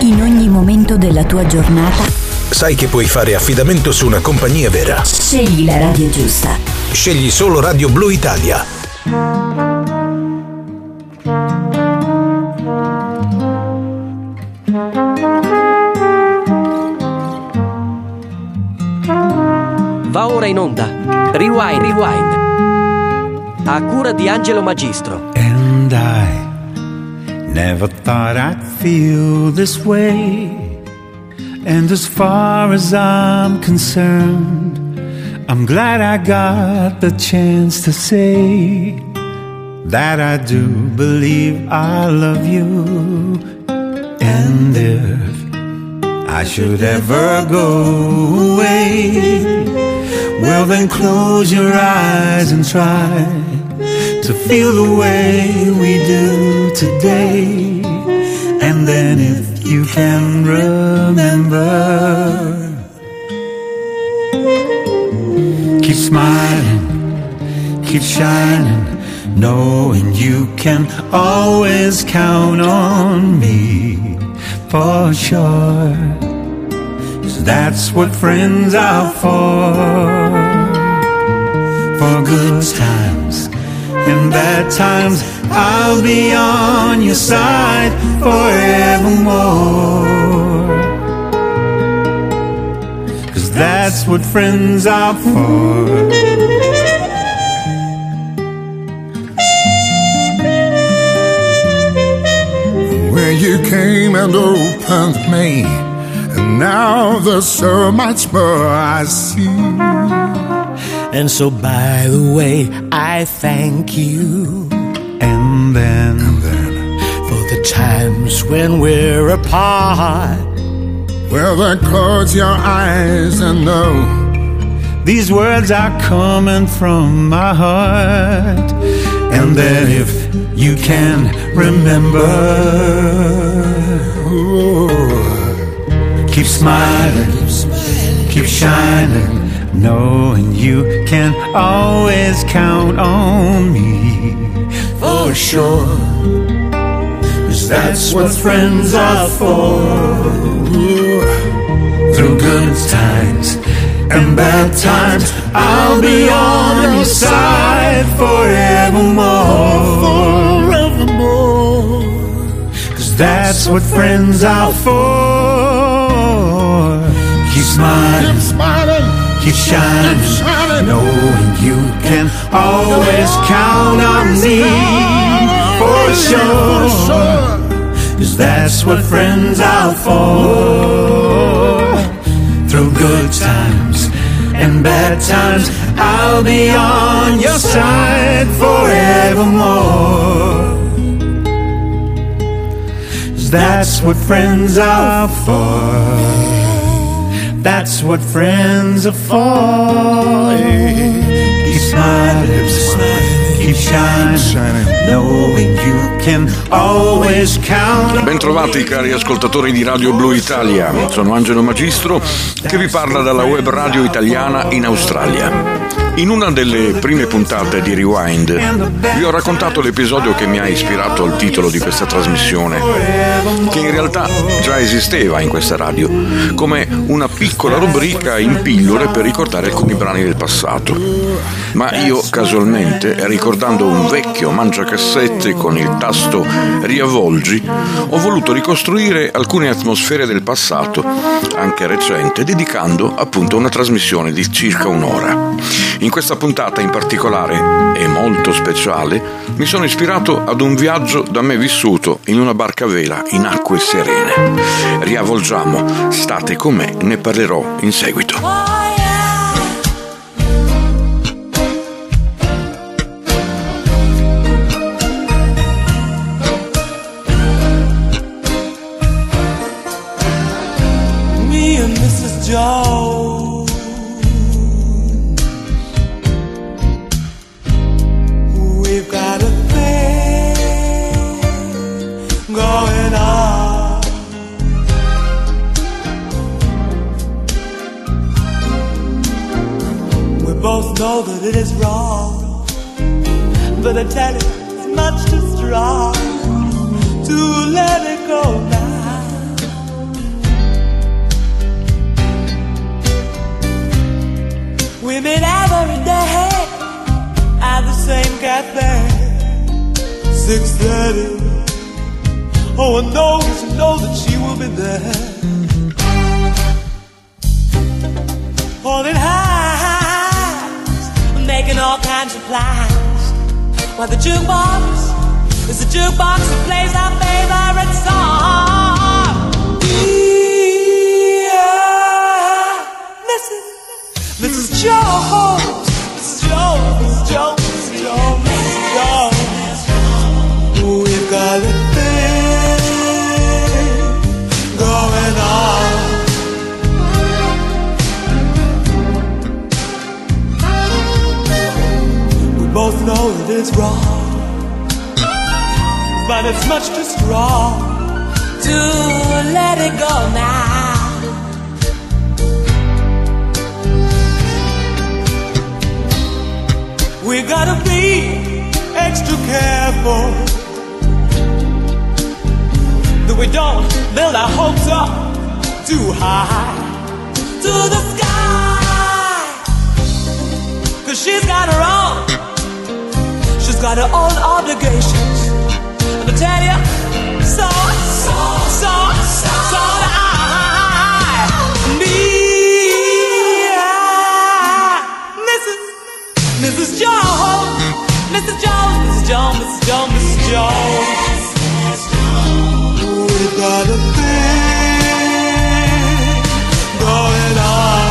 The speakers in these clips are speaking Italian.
In ogni momento della tua giornata sai che puoi fare affidamento su una compagnia vera. Scegli la radio giusta. Scegli solo Radio Blu Italia. Va ora in onda. Rewind, rewind. A cura di Angelo Magistro. And I never thought I'd feel this way. And as far as I'm concerned, I'm glad I got the chance to say that I do believe I love you. And if I should ever go away, well, then close your eyes and try to feel the way we do today. And then if you can remember, keep smiling, keep shining, knowing you can always count on me for sure. that's what friends are for. For good times and bad times, I'll be on your side forevermore. 'Cause that's what friends are for. when you came and opened me. And now there's so much more I see. And so, by the way, I thank you And then, for the times when we're apart. Well, then close your eyes and know these words are coming from my heart. And then, if you can remember, keep smiling, keep shining, knowing you can always count on me for sure. 'Cause that's what friends are for. Through good times and bad times, I'll be on your side forevermore. Cause that's what friends are for. Keep smiling, smiling, keep shining, shining. knowing you can always count on me for sure. Cause that's what friends are for. Through good times and bad times, I'll be on your side forevermore. 'Cause that's what friends are for. That's what friends are for. Keep smiling, keep shining, knowing you can always count Bentrovati cari ascoltatori di Radio Blu Italia, sono Angelo Magistro che vi parla dalla web radio italiana in Australia. In una delle prime puntate di Rewind vi ho raccontato l'episodio che mi ha ispirato al titolo di questa trasmissione, che in realtà già esisteva in questa radio, come una piccola rubrica in pillole per ricordare alcuni brani del passato. Ma io casualmente, ricordando un vecchio mangiacassette con il tasto riavvolgi, ho voluto ricostruire alcune atmosfere del passato, anche recente, dedicando appunto una trasmissione di circa un'ora. In questa puntata in particolare, e molto speciale, mi sono ispirato ad un viaggio da me vissuto in una barca a vela in acque serene. Riavvolgiamo, state con me, ne parlerò in seguito. both know that it's wrong, but it's much too strong to let it go now. We gotta be extra careful that we don't build our hopes up too high to the sky. Cause she's got her own got her own obligations. I'm gonna tell you, so, so, so, so, so I Me, Mrs. Mrs. Jones, Mrs. Jones, Mrs. Jones, Mrs. Jones, Mrs. Jones. Got a thing going on.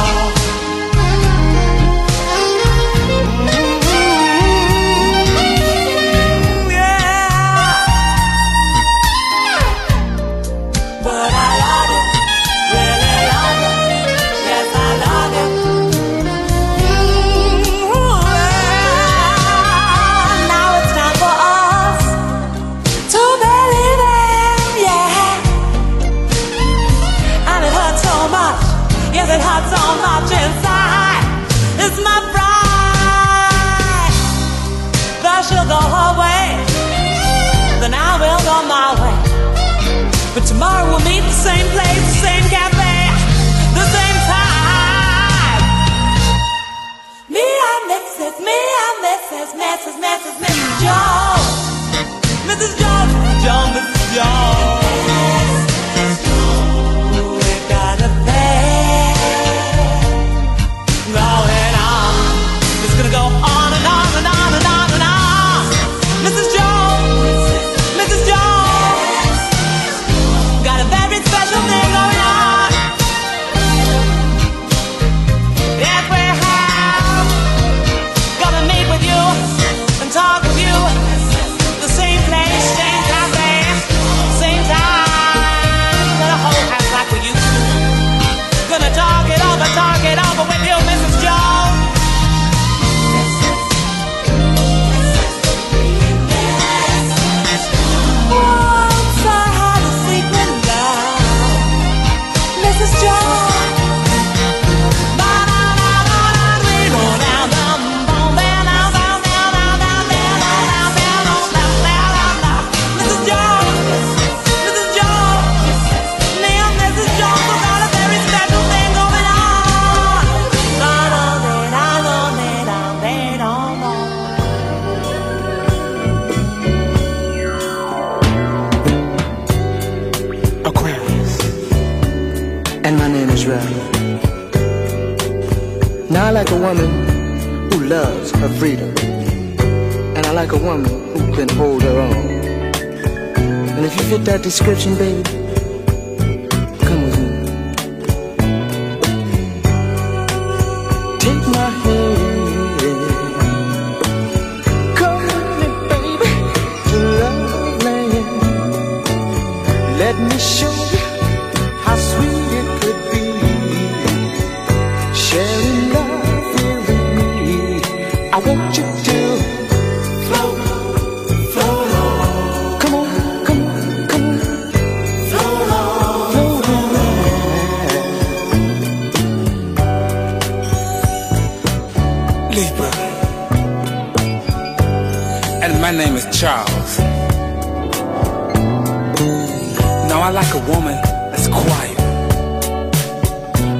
like a woman that's quiet.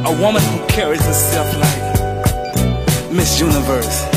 A woman who carries herself like Miss Universe.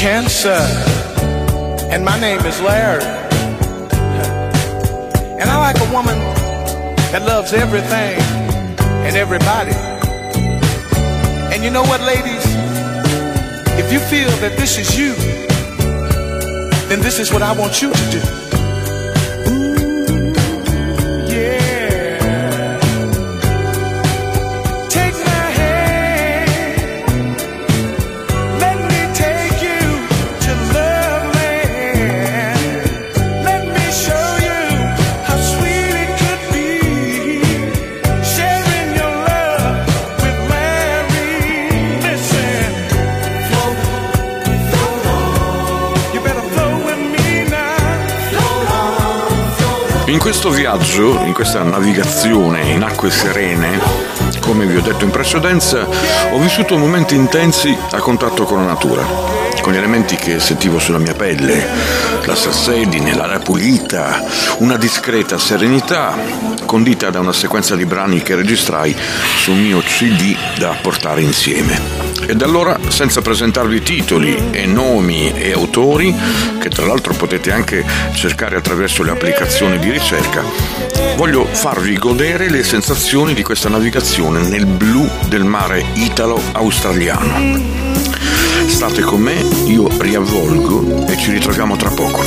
Cancer, and my name is Larry. And I like a woman that loves everything and everybody. And you know what, ladies? If you feel that this is you, then this is what I want you to do. Questo viaggio, in questa navigazione in acque serene, come vi ho detto in precedenza, ho vissuto momenti intensi a contatto con la natura, con gli elementi che sentivo sulla mia pelle, la salsedine, l'aria pulita, una discreta serenità, condita da una sequenza di brani che registrai sul mio CD da portare insieme. Ed allora, senza presentarvi titoli e nomi e autori, che tra l'altro potete anche cercare attraverso le applicazioni di ricerca, voglio farvi godere le sensazioni di questa navigazione nel blu del mare italo-australiano. State con me, io riavvolgo e ci ritroviamo tra poco.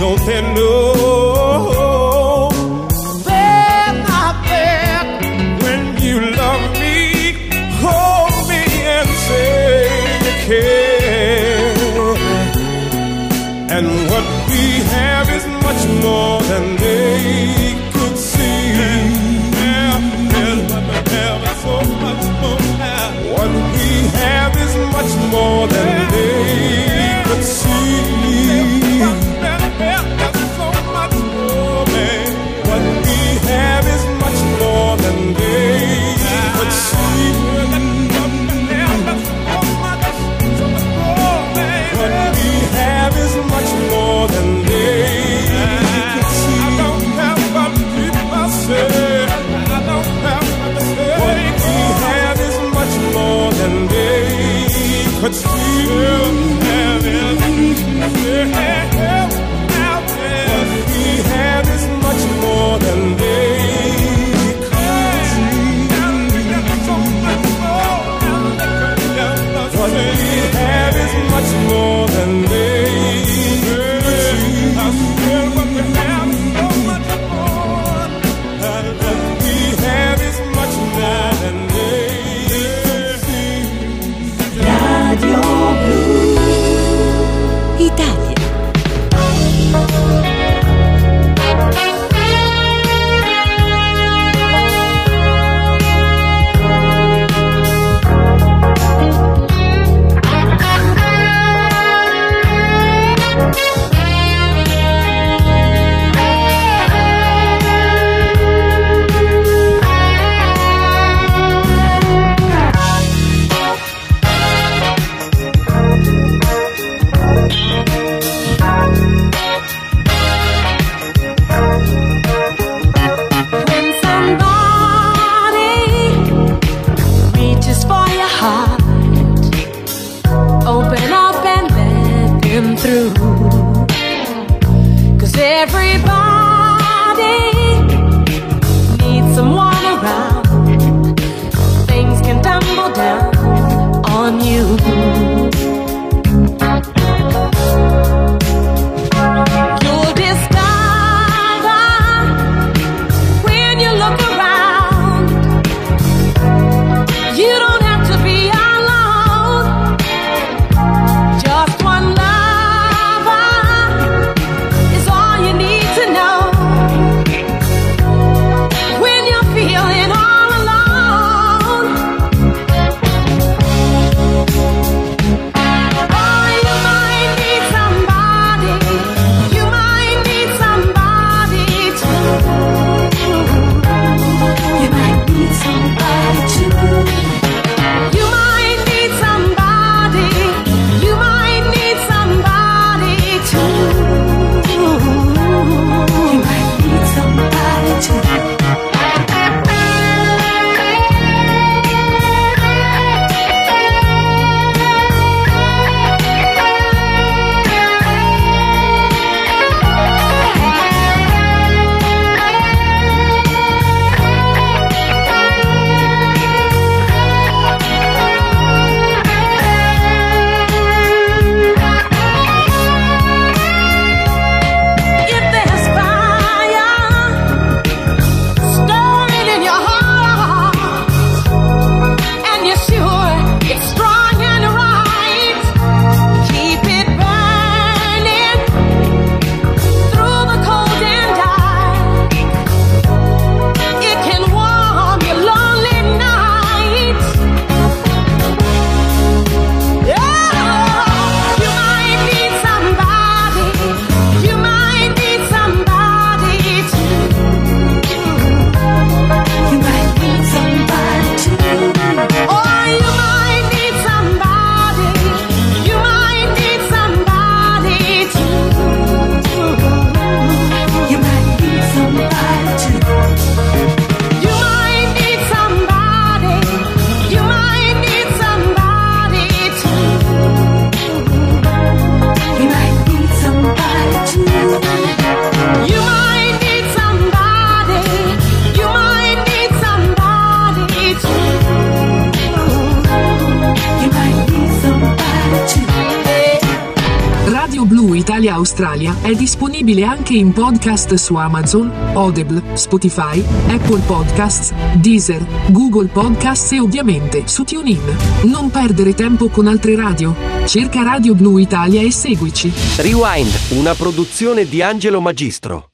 Don't they know Australia è disponibile anche in podcast su Amazon, Audible, Spotify, Apple Podcasts, Deezer, Google Podcasts e ovviamente su TuneIn. Non perdere tempo con altre radio. Cerca Radio Blu Italia e seguici. Rewind, una produzione di Angelo Magistro.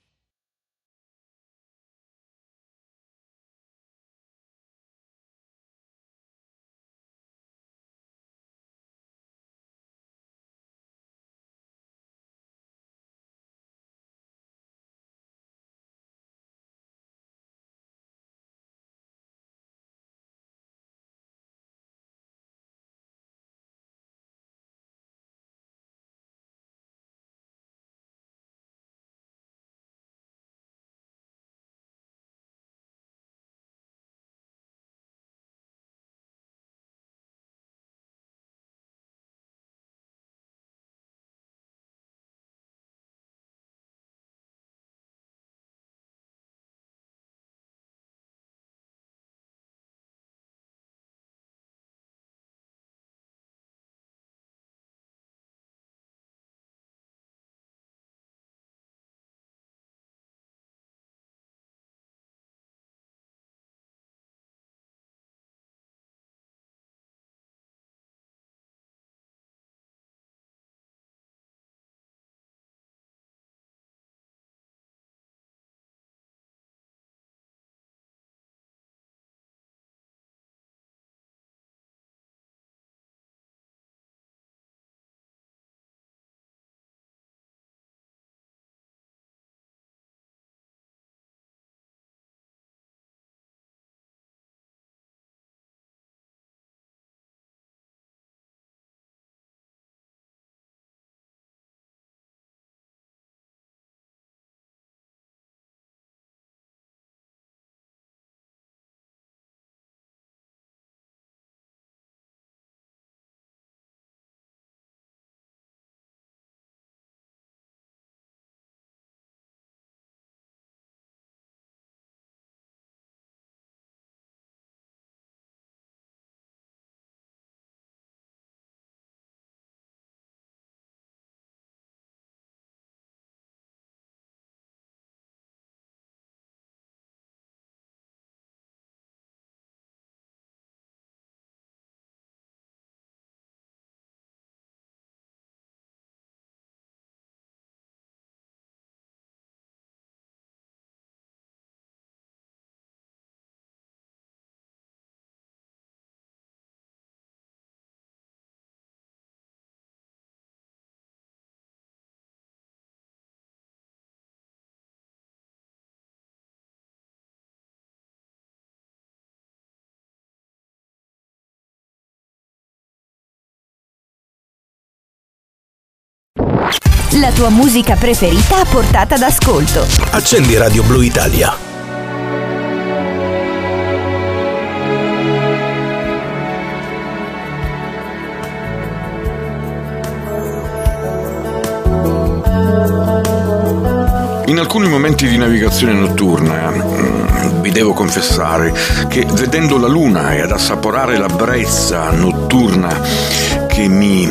la tua musica preferita a portata d'ascolto. Accendi Radio Blu Italia. In alcuni momenti di navigazione notturna mm, vi devo confessare che vedendo la luna e ad assaporare la brezza notturna che mi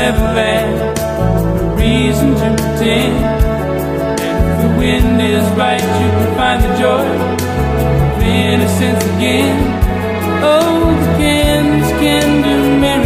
never had a reason to pretend. And If the wind is right, you can find the joy of innocence again. Oh, the cans can do miracles.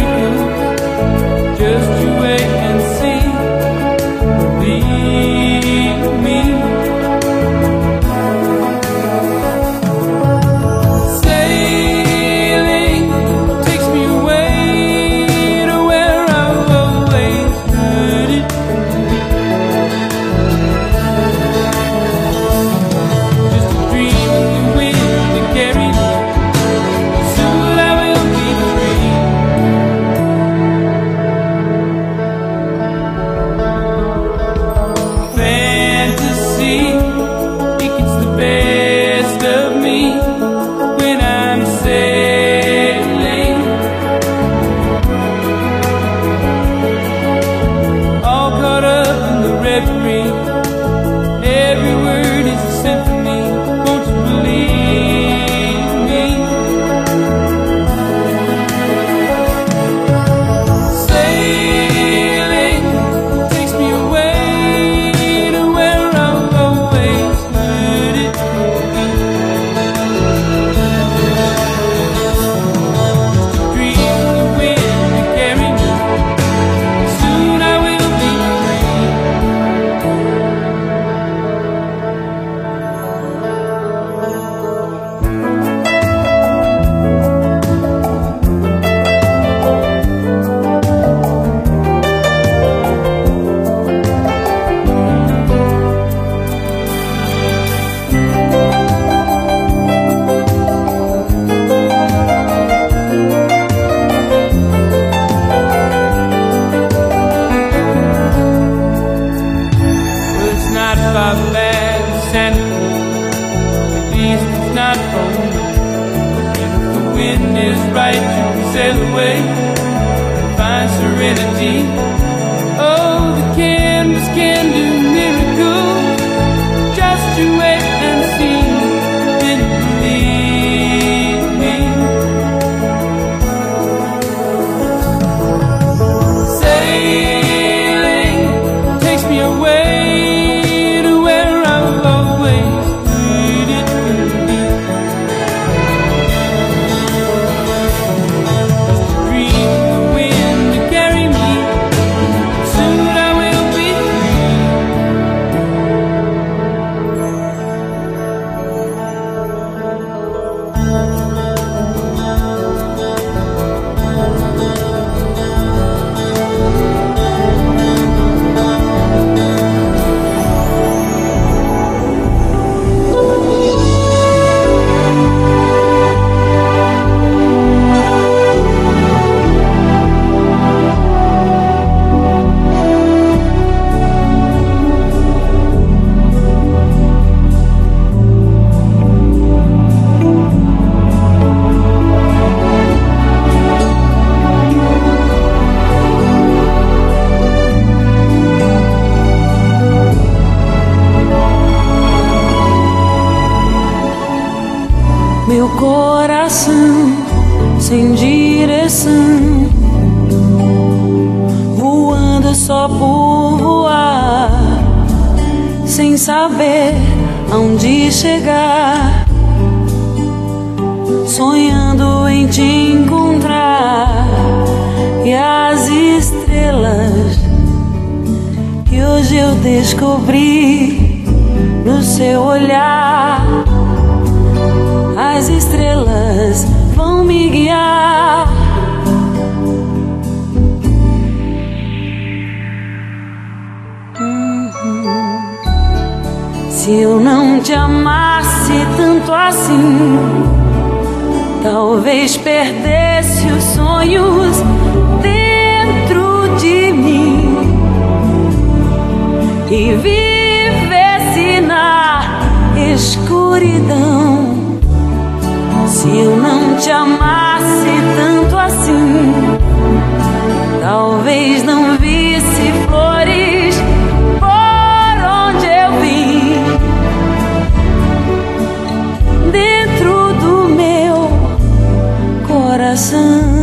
Se eu não te amasse tanto assim, talvez perdesse os sonhos dentro de mim e vivesse na escuridão. Se eu não te amasse tanto assim, talvez não lesson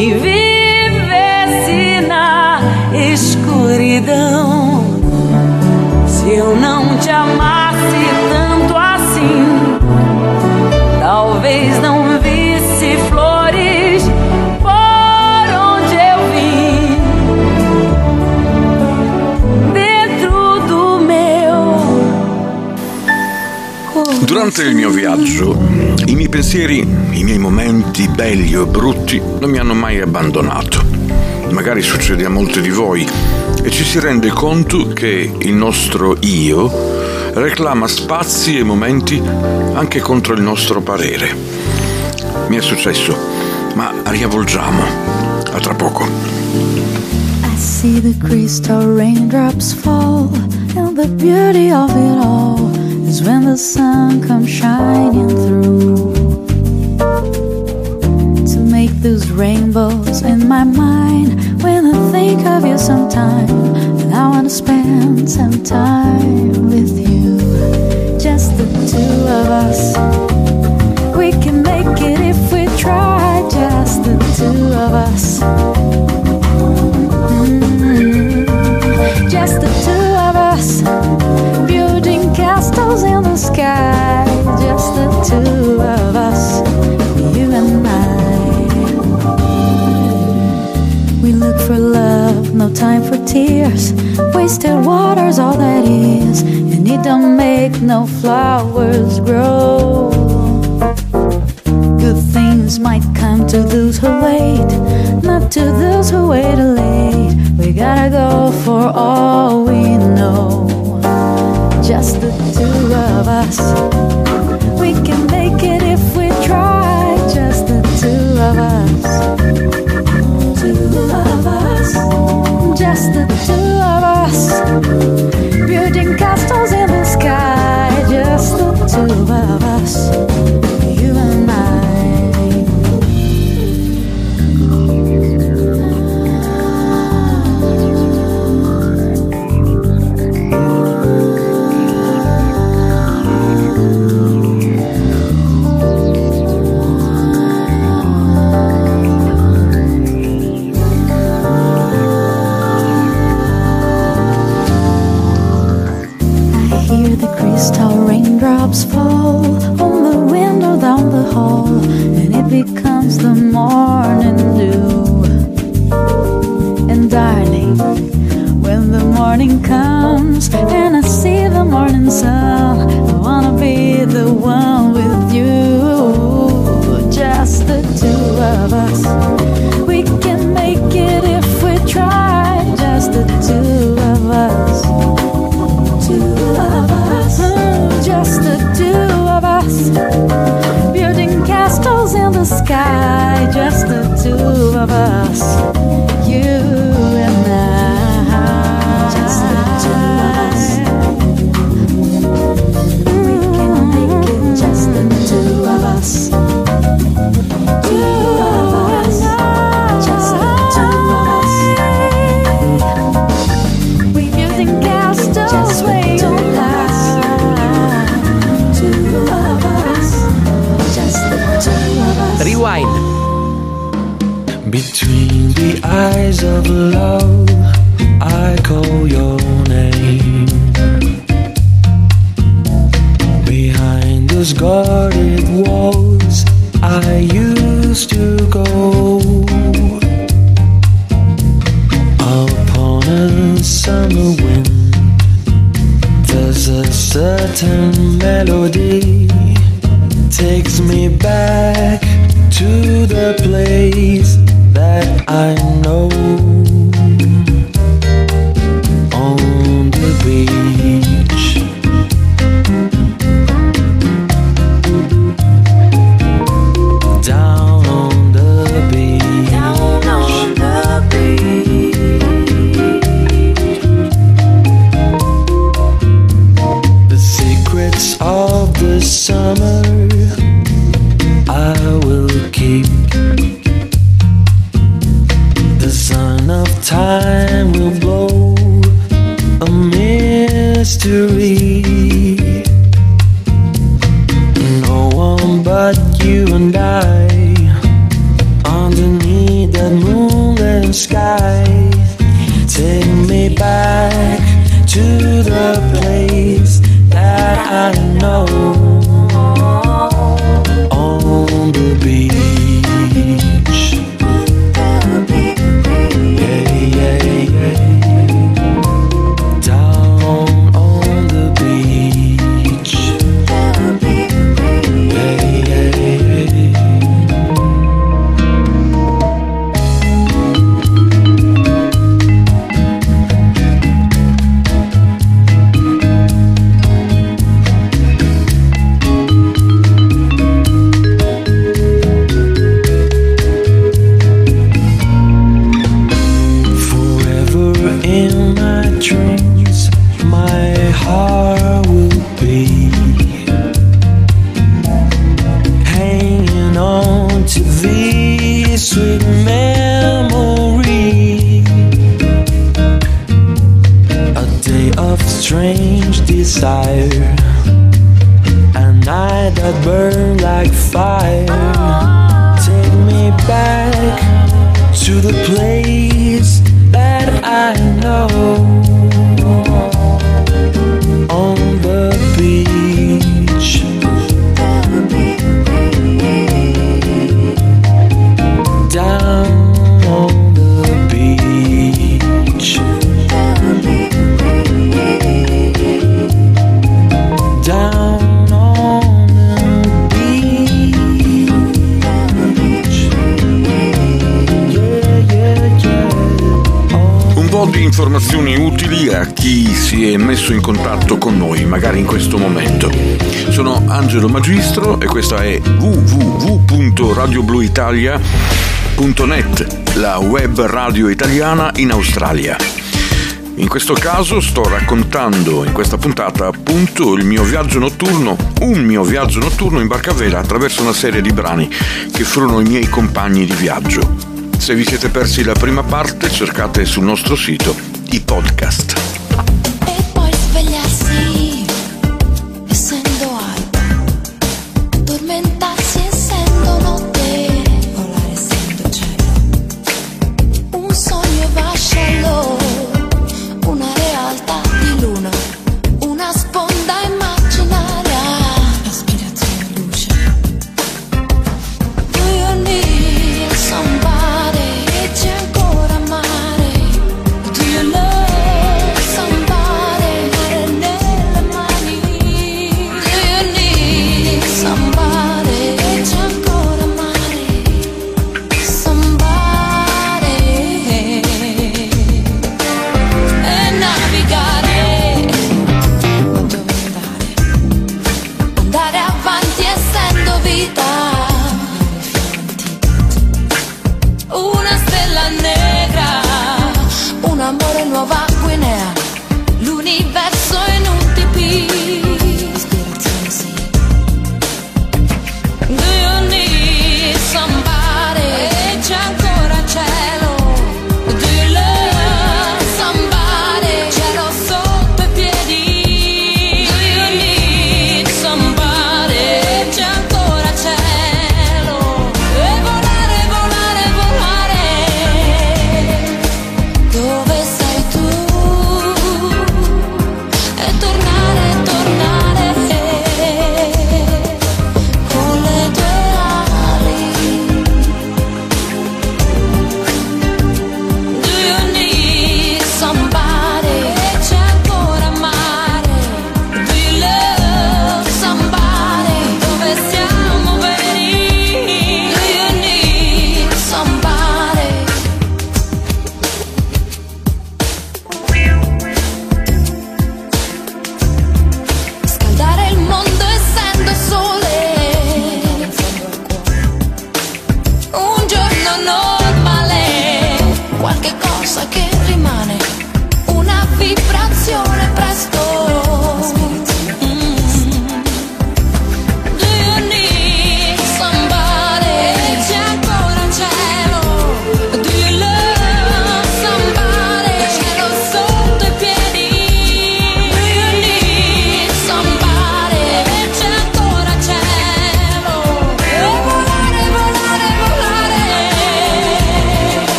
e vivesse na escuridão. Se eu não te amasse tanto assim, talvez não visse flores por onde eu vim. Dentro do meu Durante miei pensieri, i miei momenti belli o brutti non mi hanno mai abbandonato. Magari succede a molti di voi e ci si rende conto che il nostro io reclama spazi e momenti anche contro il nostro parere. Mi è successo, ma riavvolgiamo. A tra poco. I see the crystal raindrops fall, and the beauty of it all is when the sun comes shining through. To make those rainbows in my mind when I think of you sometime, and I wanna spend some time with you. Just the two of us. We can make it if we try, just the two of us. Mm, Just the two of us time for tears. Wasted water's all that is, and it don't make no flowers grow. Good things might come to those who wait, not to those who wait late. We gotta go for all we know. Just the two of us. Angelo Magistro e questa è www.radiobluitalia.net, la web radio italiana in Australia. In questo caso sto raccontando in questa puntata appunto il mio viaggio notturno, un mio viaggio notturno in barcavela attraverso una serie di brani che furono i miei compagni di viaggio. Se vi siete persi la prima parte cercate sul nostro sito i podcast.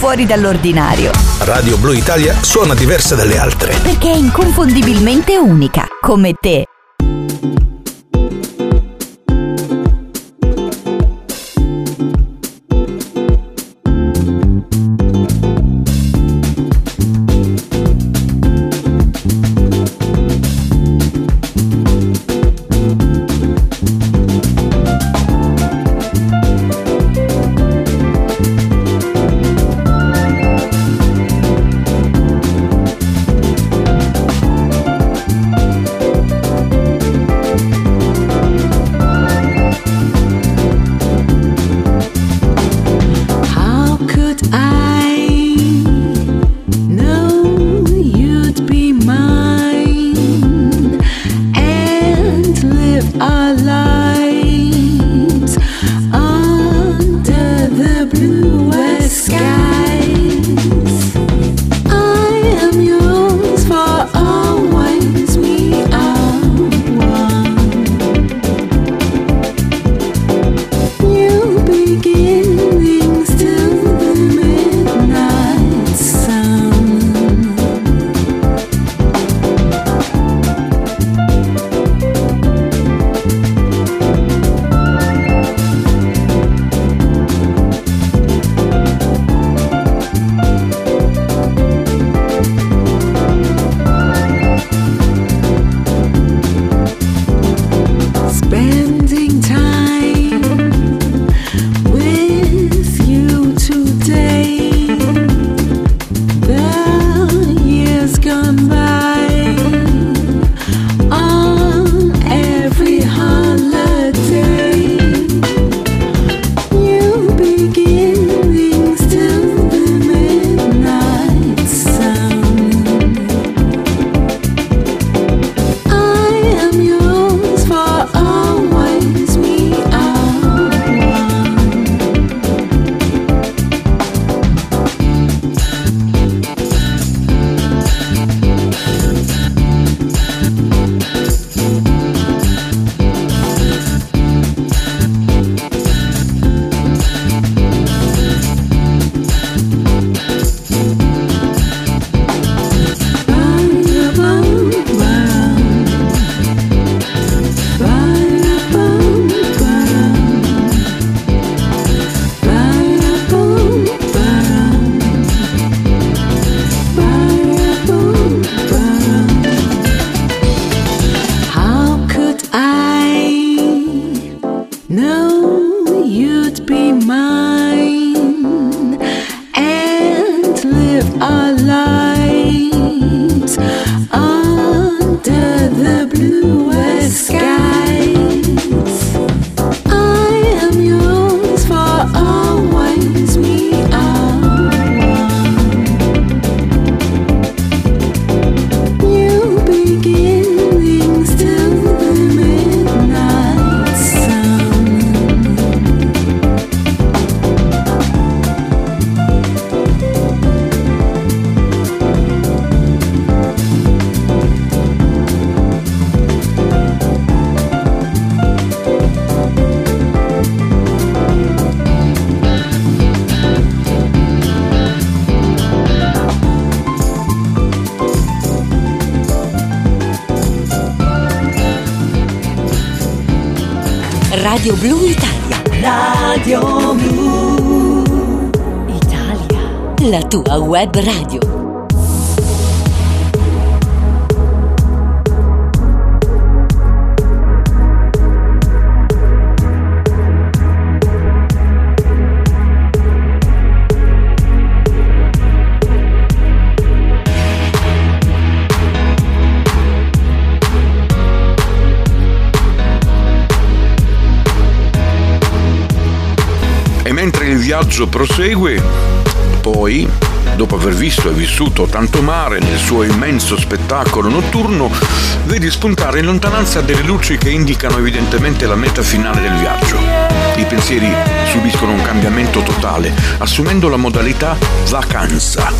fuori dall'ordinario. Radio Blu Italia suona diversa dalle altre. Perché è inconfondibilmente unica, come te. Radio Blu Italia. Radio Blu Italia. La tua web radio. Mentre il viaggio prosegue, poi, dopo aver visto e vissuto tanto mare nel suo immenso spettacolo notturno, vedi spuntare in lontananza delle luci che indicano evidentemente la meta finale del viaggio. I pensieri subiscono un cambiamento totale, assumendo la modalità vacanza.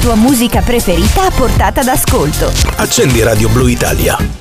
Tua musica preferita a portata d'ascolto. Accendi Radio Blu Italia.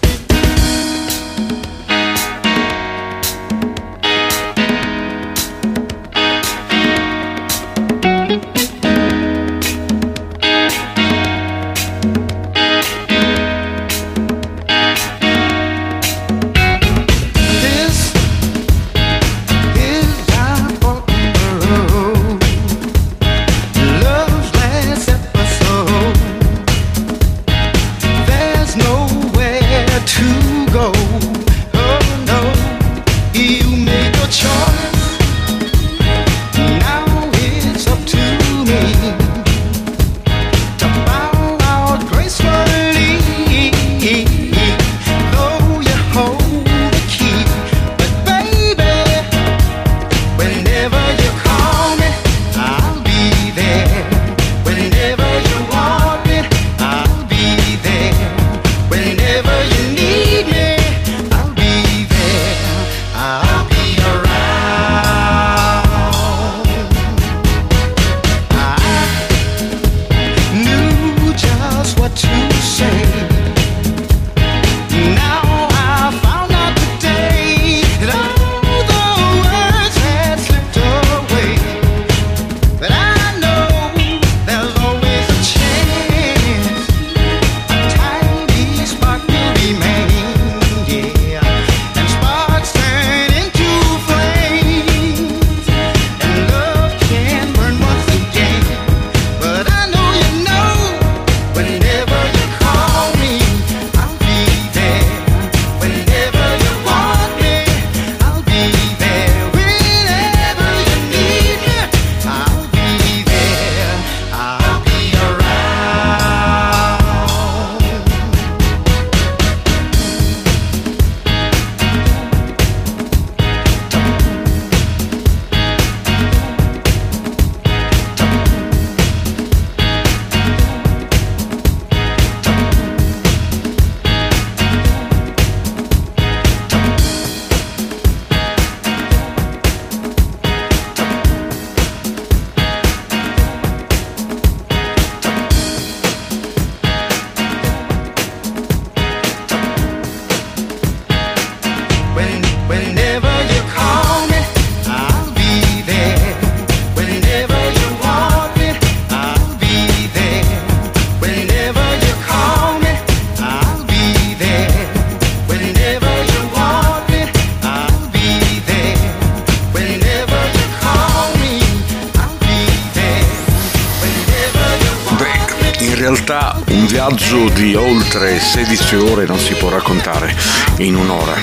16 ore non si può raccontare in un'ora,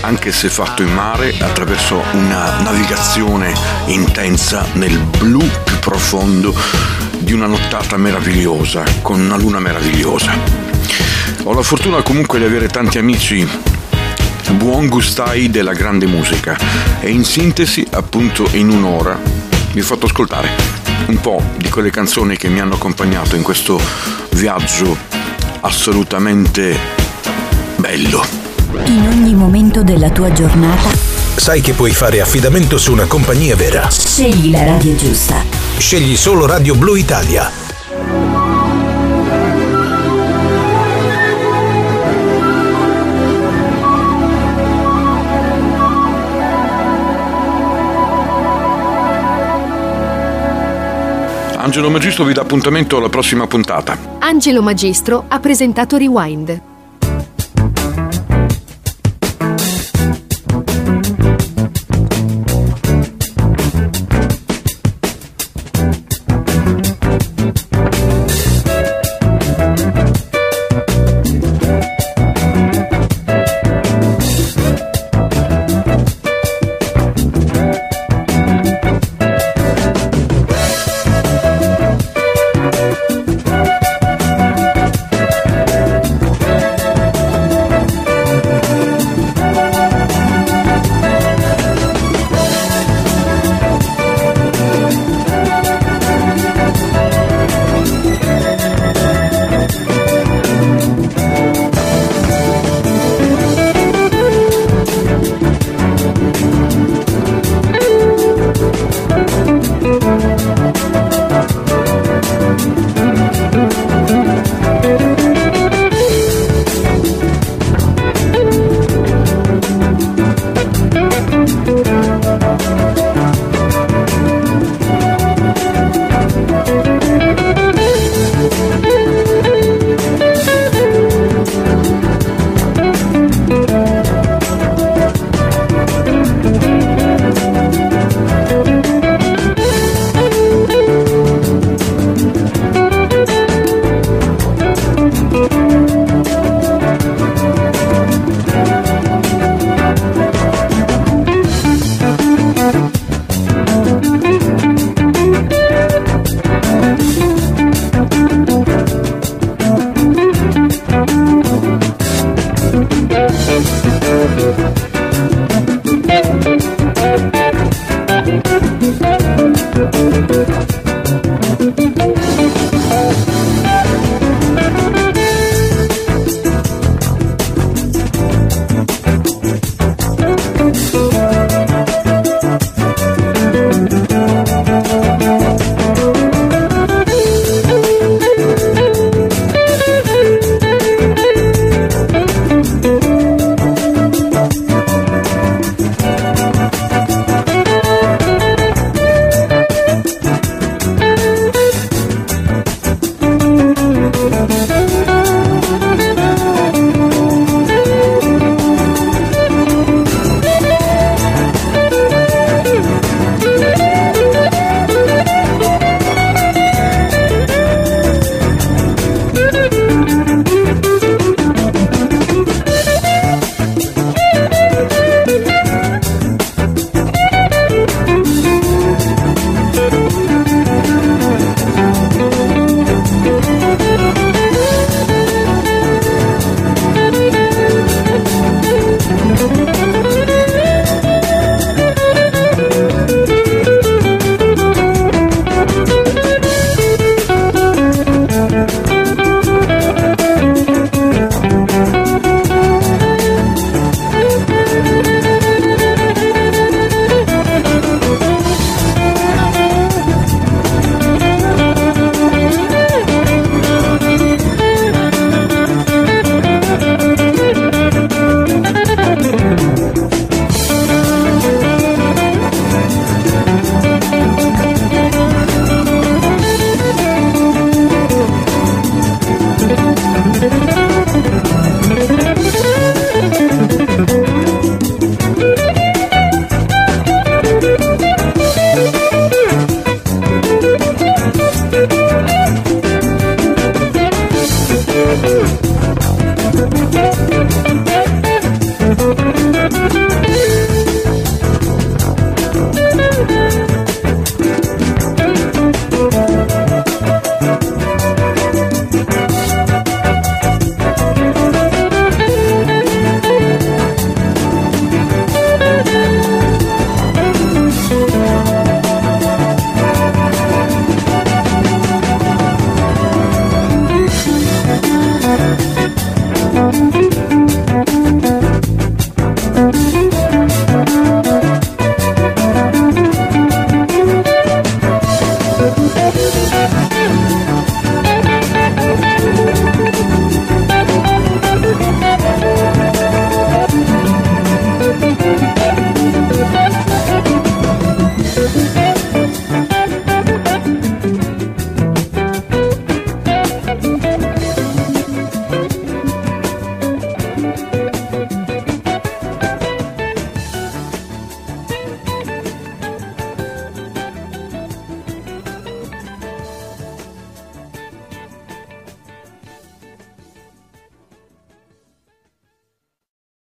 anche se fatto in mare attraverso una navigazione intensa nel blu più profondo di una nottata meravigliosa, con una luna meravigliosa. Ho la fortuna comunque di avere tanti amici buon gustai della grande musica e in sintesi appunto in un'ora vi ho fatto ascoltare un po' di quelle canzoni che mi hanno accompagnato in questo viaggio assolutamente bello. In ogni momento della tua giornata, Sai che puoi fare affidamento su una compagnia vera. scegli la radio giusta. Scegli solo Radio Blu Italia. Angelo Magisto vi dà appuntamento alla prossima puntata. Angelo Magistro ha presentato Rewind.